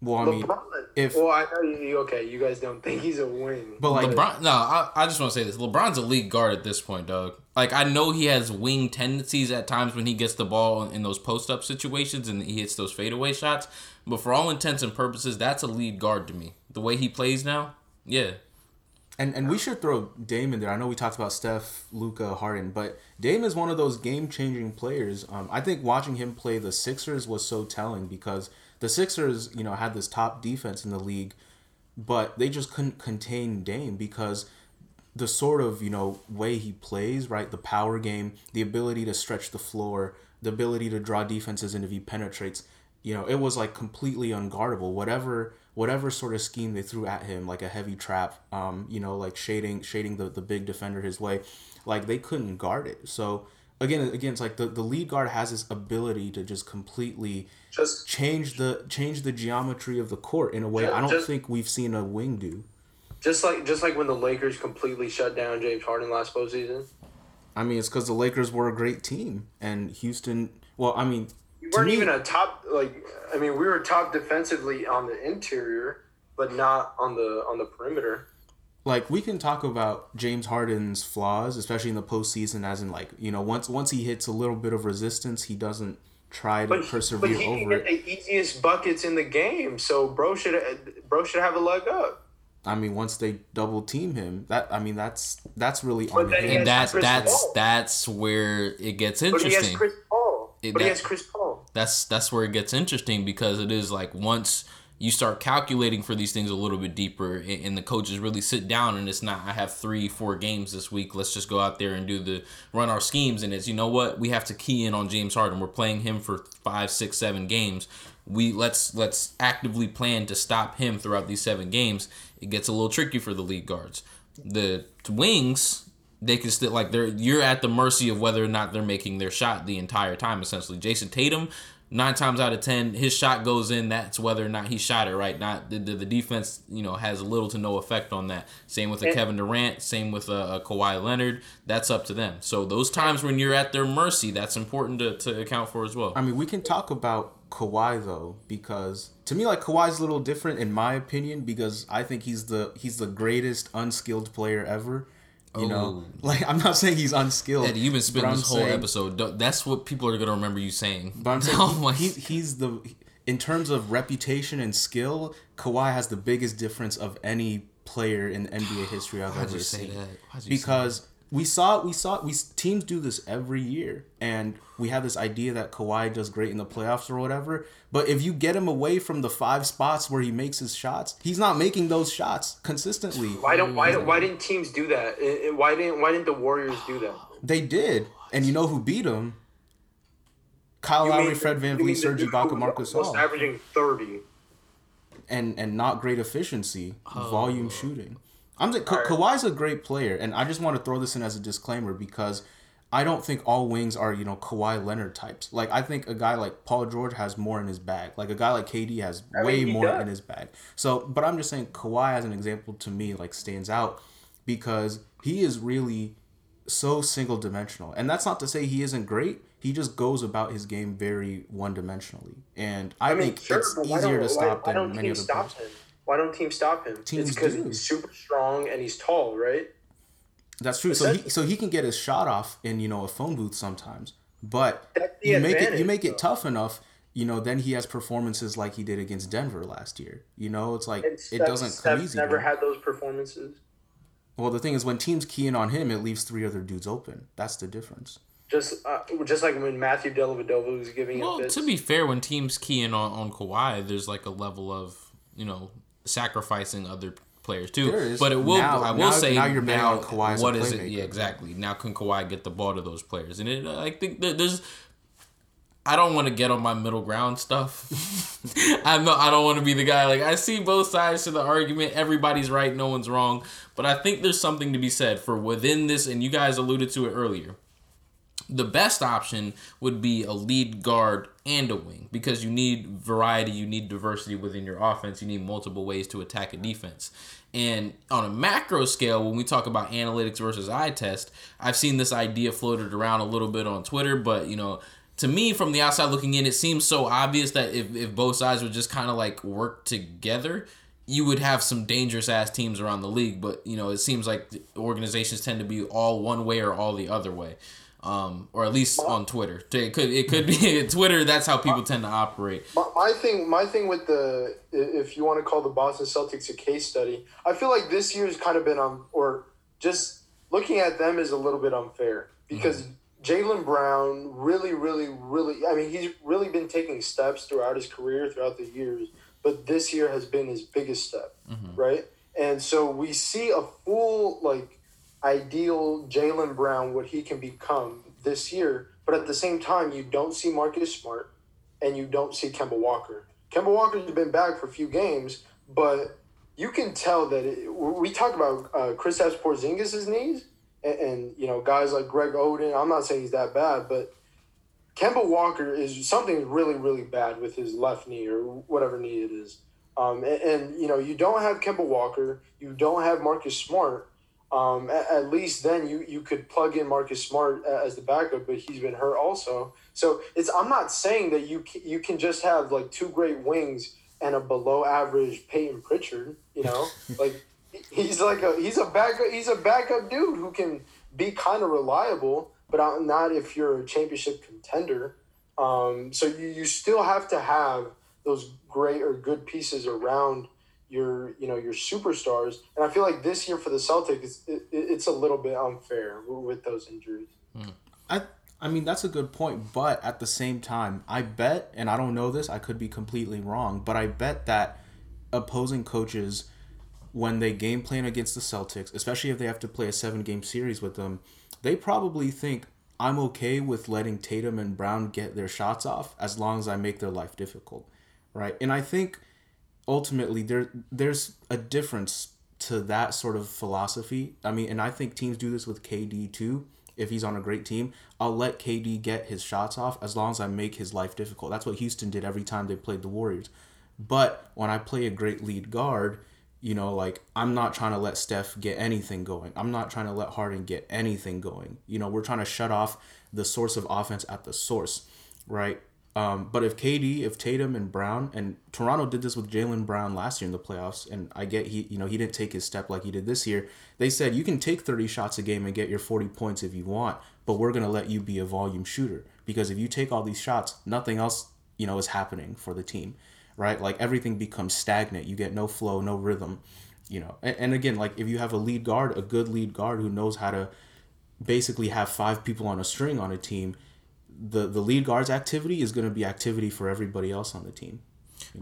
Well, I mean, LeBron. if- well, I know you. Okay, you guys don't think he's a wing. but like LeBron, no, I, I just want to say this. LeBron's a lead guard at this point, dog. Like I know he has wing tendencies at times when he gets the ball in those post up situations and he hits those fadeaway shots. But for all intents and purposes, that's a lead guard to me. The way he plays now, yeah. And and we should throw Dame in there. I know we talked about Steph, Luka, Harden, but Dame is one of those game changing players. Um, I think watching him play the Sixers was so telling because the Sixers, you know, had this top defense in the league, but they just couldn't contain Dame because the sort of you know way he plays, right? The power game, the ability to stretch the floor, the ability to draw defenses, and if he penetrates, you know, it was like completely unguardable. Whatever whatever sort of scheme they threw at him, like a heavy trap, um, you know, like shading shading the, the big defender his way, like they couldn't guard it. So again, again, it's like the, the lead guard has this ability to just completely Just change the change the geometry of the court in a way Ju- I don't just- think we've seen a wing do. just like just like when the Lakers completely shut down James Harden last postseason. I mean, it's because the Lakers were a great team, and Houston. Well, I mean, weren't me- even a top like. I mean, we were top defensively on the interior, but not on the on the perimeter. like we can talk about James Harden's flaws, especially in the postseason, as in like you know once once he hits a little bit of resistance, he doesn't try to But, but persevere he can over it. the easiest buckets in the game, so bro should bro should have a leg up. I mean, once they double team him, that I mean that's that's really But on him. And has that's that's that's where it gets But he has interesting. It- but he that- has Chris Paul. that's that's where it gets interesting because it is like once you start calculating for these things a little bit deeper and, and the coaches really sit down and it's not i have three four games this week. Let's just go out there and do the run our schemes. And it's you know what? We have to key in on james harden. We're playing him for five six seven games. We let's let's actively plan to stop him throughout these seven games. It gets a little tricky for the lead guards. The wings they can still like they're you're at the mercy of whether or not they're making their shot the entire time essentially. Jayson tatum nine times out of ten his shot goes in that's whether or not he shot it right. Not the, the, the defense you know has little to no effect on that. Same with a kevin durant same with a, a Kawhi leonard that's up to them. So those times when you're at their mercy that's important to, to account for as well. I mean, we can talk about Kawhi though, because to me, like Kawhi's a little different in my opinion, because I think he's the he's the greatest unskilled player ever. You know, oh. like I'm not saying he's unskilled. Eddie, you've been but spending this whole saying- episode. That's what people are gonna remember you saying. But I'm saying oh my, he, he's the in terms of reputation and skill, Kawhi has the biggest difference of any player in NBA history I've Why'd ever seen. that? Why'd you say Because we saw we saw we teams do this every year, and we have this idea that Kawhi does great in the playoffs or whatever. But if you get him away from the five spots where he makes his shots, he's not making those shots consistently. Why don't why why didn't teams do that? Why didn't why didn't the Warriors do that? They did, and you know who beat them? Kyle You Lowry, mean- Fred Van you mean Vleet, the Serge Ibaka, Marcus was Hall, averaging thirty. and and not great efficiency, oh. volume Oh. shooting. I'm just, Ka- Kawhi's a great player, and I just want to throw this in as a disclaimer because I don't think all wings are you know Kawhi Leonard types. Like I think a guy like Paul George has more in his bag. Like a guy like KD has I way he more does. in his bag. So, but I'm just saying Kawhi as an example to me like stands out because he is really so single dimensional. And that's not to say he isn't great. He just goes about his game very one dimensionally. And I, I mean, think sure, it's easier to stop why than don't many other players. him? Why don't teams stop him? Teams it's because do. he's super strong and he's tall, right? That's true. So he so he can get his shot off in, you know, a phone booth sometimes. But you make it you make it though. tough enough, you know, then he has performances like he did against Denver last year. You know, it's like And it doesn't come easy. never man. had those performances. well, the thing is when teams key in on him, it leaves three other dudes open. That's the difference. Just uh, just like when Matthew Dellavedova was giving Well, him fits. to be fair, when teams key in on, on Kawhi, there's like a level of you know sacrificing other players too. There is. But it will. Now- I will now- say now you're now, on Kawhi a what is it? Yeah, exactly. Now can Kawhi get the ball to those players? And it, I think that there's. I don't want to get on my middle ground stuff. I know. I don't want to be the guy like I see both sides to the argument. Everybody's right. No one's wrong. But I think there's something to be said for within this, and you guys alluded to it earlier the best option would be a lead guard and a wing because you need variety, you need diversity within your offense, you need multiple ways to attack a defense. And on a macro scale, when we talk about analytics versus eye test, I've seen this idea floated around a little bit on Twitter, but you know, to me from the outside looking in, it seems so obvious that if, if both sides would just kind of like work together, you would have some dangerous ass teams around the league. But you know, it seems like organizations tend to be all one way or all the other way um, or at least on Twitter. It could it could be Twitter. That's how people tend to operate. My, my thing, my thing with the, if you want to call the Boston Celtics a case study, I feel like this year's kind of been on, or just looking at them is a little bit unfair because mm-hmm. Jaylen Brown really, really, really, I mean, he's really been taking steps throughout his career, throughout the years, but this year has been his biggest step, mm-hmm. right? And so we see a full, like, ideal Jaylen Brown, what he can become this year, but at the same time, you don't see Marcus Smart and you don't see Kemba Walker. Kemba Walker's been back for a few games, but you can tell that it, we talk about uh, Chris Porzingis' knees, and, and you know guys like Greg Oden. I'm not saying he's that bad, but Kemba Walker is something really really bad with his left knee or whatever knee it is. Um, and, and you know you don't have Kemba Walker, you don't have Marcus Smart. Um, at, at least then you you could plug in Marcus Smart as the backup, but he's been hurt also. So it's I'm not saying that you you can just have like two great wings and a below average Payton Pritchard. You know, like he's like a he's a backup he's a backup dude who can be kind of reliable, but not if you're a championship contender. Um, so you, you still have to have those great or good pieces around your you know your superstars, and I feel like this year for the Celtics, it, it, it's a little bit unfair with, with those injuries. Hmm. I I mean that's a good point, but at the same time, I bet, and I don't know this, I could be completely wrong, but I bet that opposing coaches, when they game plan against the Celtics, especially if they have to play a seven game series with them, they probably think I'm okay with letting Tatum and Brown get their shots off as long as I make their life difficult, right? And I think ultimately there there's a difference to that sort of philosophy. I mean, and I think teams do this with KD too. If he's on a great team, I'll let KD get his shots off as long as I make his life difficult. That's what Houston did every time they played the Warriors. But when I play a great lead guard, you know, like I'm not trying to let Steph get anything going. I'm not trying to let Harden get anything going. You know, we're trying to shut off the source of offense at the source, right? Um, but if KD, if Tatum and Brown, and Toronto did this with Jaylen Brown last year in the playoffs, and I get he, you know, he didn't take his step like he did this year. They said you can take 30 shots a game and get your 40 points if you want, but we're gonna let you be a volume shooter because if you take all these shots, nothing else, you know, is happening for the team, right? Like everything becomes stagnant. You get no flow, no rhythm, you know. And, and again, like if you have a lead guard, a good lead guard who knows how to basically have five people on a string on a team, the the lead guard's activity is going to be activity for everybody else on the team.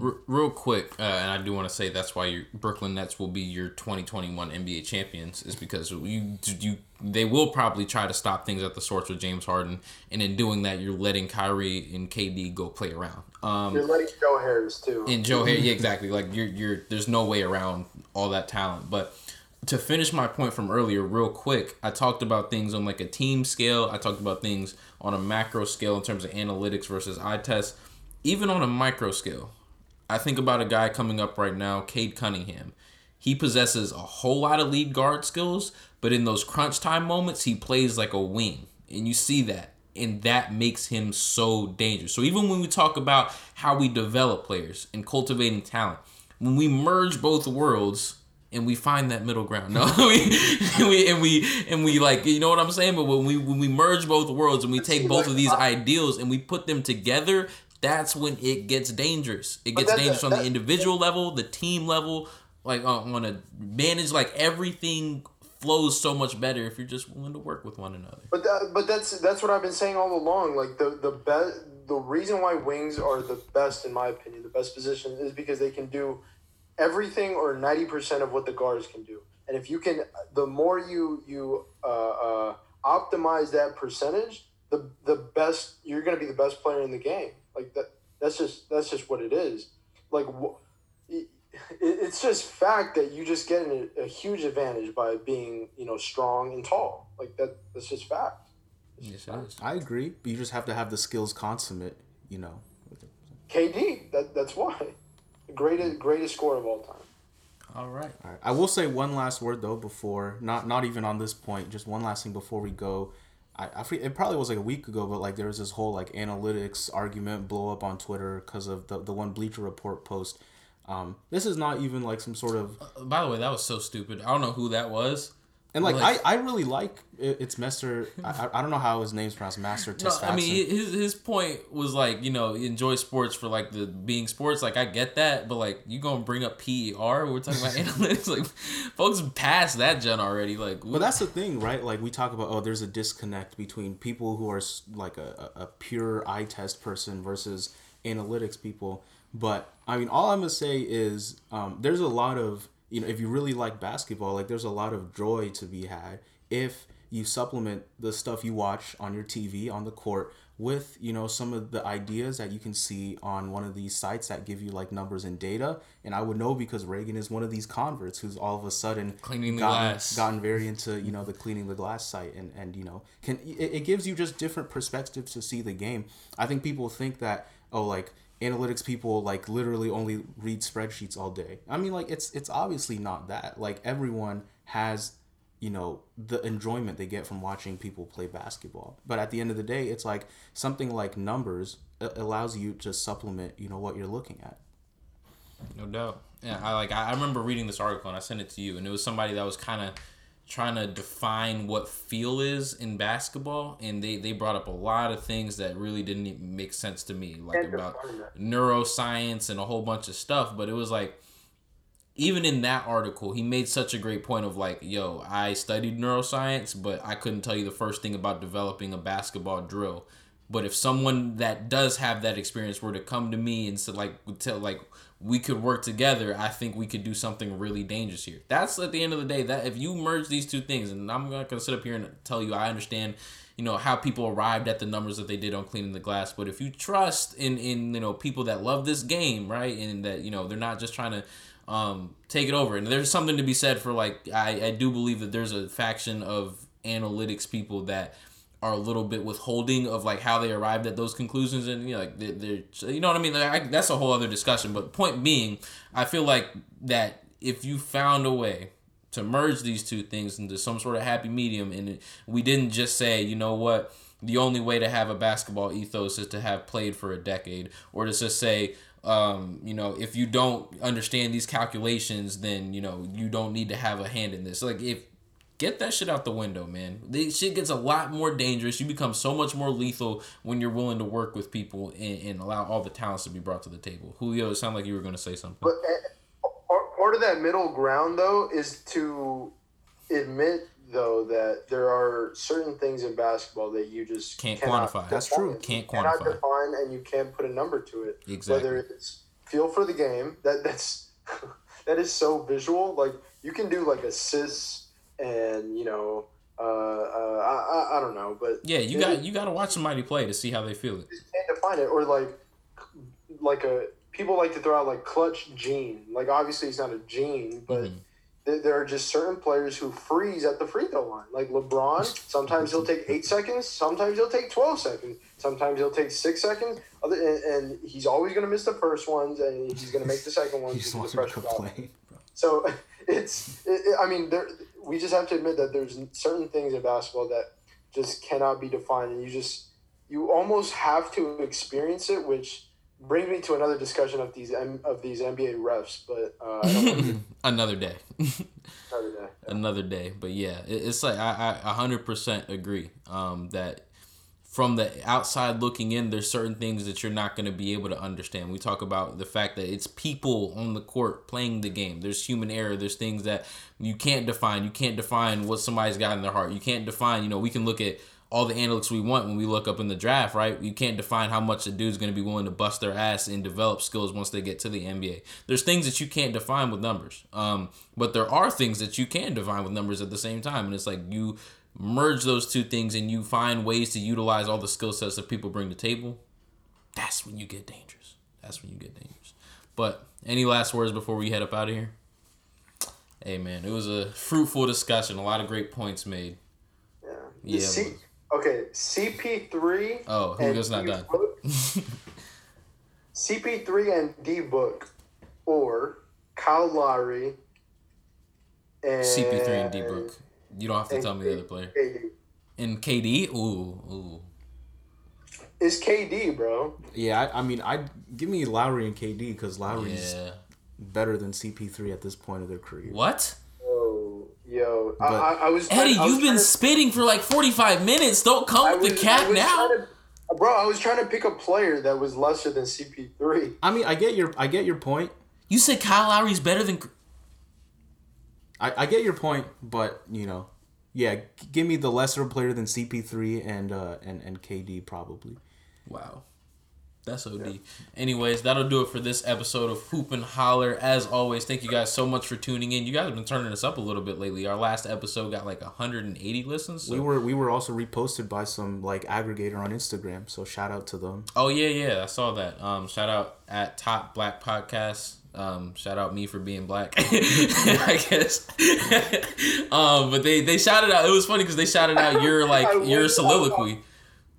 R- real quick, uh, and I do want to say that's why your Brooklyn Nets will be your 2021 NBA champions is because you you they will probably try to stop things at the source with James Harden, and in doing that, you're letting Kyrie and KD go play around. Um, You're letting Joe Harris too. and Joe Harris, yeah, exactly. Like you're you're there's no way around all that talent. But to finish my point from earlier, real quick, I talked about things on like a team scale. I talked about things on a macro scale in terms of analytics versus eye test. Even on a micro scale, I think about a guy coming up right now, Cade Cunningham. He possesses a whole lot of lead guard skills, but in those crunch time moments, he plays like a wing. And you see that. And that makes him so dangerous. So even when we talk about how we develop players and cultivating talent, when we merge both worlds and we find that middle ground. No, we, we and we and we like you know what I'm saying. But when we when we merge both worlds and we take both of these ideals and we put them together, that's when it gets dangerous. It gets dangerous on the individual level, the team level, like uh, on a manage. Like everything flows so much better if you're just willing to work with one another. But that, but that's that's what I've been saying all along. Like the the best, the reason why wings are the best, in my opinion, the best position is because they can do everything or ninety percent of what the guards can do. And if you can, the more you you uh, uh, optimize that percentage, the the best you're going to be the best player in the game. Like that. That's just that's just what it is. Like. it- it's just fact that you just get a, a huge advantage by being you know strong and tall like that that's just fact Yes. I agree, but you just have to have the skills consummate, you know. kd that, that's why greatest greatest score of all time All right. All right. I will say one last word though before not not even on this point, just one last thing before we go. I, I forget, it probably was like a week ago, but like there was this whole like analytics argument blow up on Twitter because of the the one Bleacher Report post. Um, this is not even like some sort of By the way, that was so stupid. I don't know who that was. And like, Like- I, I really like it's Master I, I- don't know how his name's pronounced Master test. No, I mean his his point was like you know enjoy sports for like the being sports. Like I get that, but like you gonna bring up PER? We're talking about analytics. Like folks past that gen already. Like But that's the thing, right? Like we talk about, oh, there's a disconnect between people who are like a, a a pure eye test person versus analytics people. But I mean, all I'm gonna say is um, there's a lot of you know, if you really like basketball, like there's a lot of joy to be had if you supplement the stuff you watch on your TV on the court with you know some of the ideas that you can see on one of these sites that give you like numbers and data and i would know because reagan is one of these converts who's all of a sudden Cleaning the gotten, glass. gotten very into you know the cleaning the glass site and and you know can it, it gives you just different perspectives to see the game i think people think that oh like analytics people like literally only read spreadsheets all day i mean like it's it's obviously not that like everyone has you know the enjoyment they get from watching people play basketball but at the end of the day it's like something like numbers uh, allows you to supplement you know what you're looking at No doubt. Yeah, I like. I I remember reading this article and I sent it to you, and it was somebody that was kind of trying to define what feel is in basketball, and they they brought up a lot of things that really didn't make sense to me, like about neuroscience and a whole bunch of stuff. But it was like. Even in that article, he made such a great point of like, yo, I studied neuroscience, but I couldn't tell you the first thing about developing a basketball drill. But if someone that does have that experience were to come to me and said like tell like we could work together, I think we could do something really dangerous here. That's at the end of the day that if you merge these two things, and I'm not gonna sit up here and tell you I understand, you know, how people arrived at the numbers that they did on cleaning the glass. But if you trust in in you know people that love this game, right, and that you know they're not just trying to um, take it over. And there's something to be said for like I, I do believe that there's a faction of analytics people that are a little bit withholding of like how they arrived at those conclusions and you know like they're, they're you know what I mean? Like, I, that's a whole other discussion but point being I feel like that if you found a way to merge these two things into some sort of happy medium and we didn't just say you know what the only way to have a basketball ethos is to have played for a decade or to just say um, you know if you don't understand these calculations then you know you don't need to have a hand in this. Like if get that shit out the window man the shit gets a lot more dangerous you become so much more lethal when you're willing to work with people and, and allow all the talents to be brought to the table julio it sounded like you were going to say something But uh, part- part of that middle ground, though, is to admit though that there are certain things in basketball that you just Can't cannot quantify. That's true. You Can't cannot quantify. define, and you can't put a number to it. Exactly. Whether it's feel for the game, that that's that is so visual. Like you can do like assists and you know, uh, uh I, I I don't know, but Yeah, you got you got to watch somebody play to see how they feel it. you can't define it or like like a people like to throw out like clutch gene like obviously he's not a gene but Mhm. th- there are just certain players who freeze at the free throw line like lebron sometimes he'll take eight seconds sometimes he'll take 12 seconds sometimes he'll take six seconds other and, and he's always going to miss the first ones and he's going to make the second ones He wants the to pressure's off. complain. So it's, it, it- I mean, there, we just have to admit that there's certain things in basketball that just cannot be defined, and you just, you almost have to experience it, which brings me to another discussion of these M- of these NBA refs. But uh, I don't want to Another day. another day. another day. But yeah, it, it's like I I a hundred percent agree. Um, that from the outside looking in, there's certain things that you're not going to be able to understand. We talk about the fact that it's people on the court playing the game. There's human error. There's things that you can't define. You can't define what somebody's got in their heart. You can't define. You know, we can look at all the analytics we want when we look up in the draft, right? You can't define how much a dude's going to be willing to bust their ass and develop skills once they get to the NBA. There's things that you can't define with numbers, um, but there are things that you can define with numbers at the same time, and it's like you merge those two things and you find ways to utilize all the skill sets that people bring to the table. That's when you get dangerous. That's when you get dangerous. But any last words before we head up out of here? Hey man, it was a fruitful discussion. A lot of great points made. Yeah. Yeah, C- okay, CP three. Oh, Julio's not done. CP three and D Book, or Kyle Lowry. And CP3 and D Book. You don't have to and tell me the other player. KD. And KD, ooh, ooh. It's KD, bro. Yeah, I, I mean, I give me Lowry and KD because Lowry's Yeah. better than CP3 at this point of their career. What? Oh, yo, I, But- I, I was. trying- Eddie, I was you've been to- spitting for like 45 minutes. Don't come I with the was- cap I was now. to- bro, I was trying to pick a player that was lesser than CP3. I mean, I get your, I get your point. You said Kyle Lowry's better than. I, I get your point, but you know, yeah, g- give me the lesser player than CP3 and uh and and KD probably. Wow. That's OD. Anyways, that'll do it for this episode of Hoop and Holler. As always, thank you guys so much for tuning in. You guys have been turning us up a little bit lately. Our last episode got like 180 listens. So. We were we were also reposted by some like aggregator on Instagram, so shout out to them. Oh yeah, yeah, I saw that. Um, shout out at Top Black Podcast. Um, shout out me for being black, I guess. um, but they they shouted out. It was funny because they shouted out your like your soliloquy.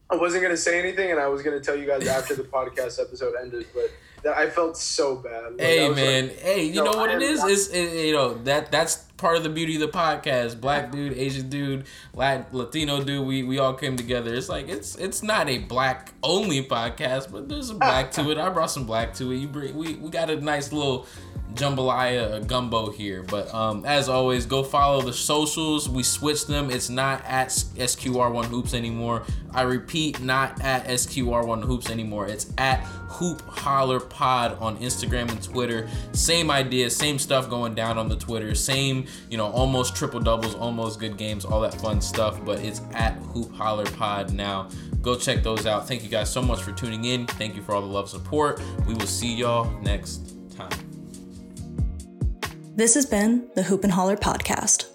I wasn't gonna say anything, and I was gonna tell you guys after the podcast episode ended, but that I felt so bad. Like, Hey man, like, hey, you no, know what I it is? it, you know that that's part of the beauty of the podcast. Black dude, Asian dude, Lat- Latino dude. We we all came together. It's like it's it's not a black only podcast, but there's a black to it. I brought some black to it. You bring we we got a nice little jambalaya gumbo here. But um, as always, go follow the socials. We switched them. It's not at SQR1 Hoops anymore. I repeat, not at SQR1 Hoops anymore. It's at Hoop Holler Pod on Instagram and Twitter. Same idea, same stuff going down on the Twitter. Same, you know, almost triple doubles, almost good games, all that fun stuff. But it's at Hoop Holler Pod now. Go check those out. Thank you guys so much for tuning in. Thank you for all the love support. We will see y'all next time. This has been the Hoop and Holler podcast.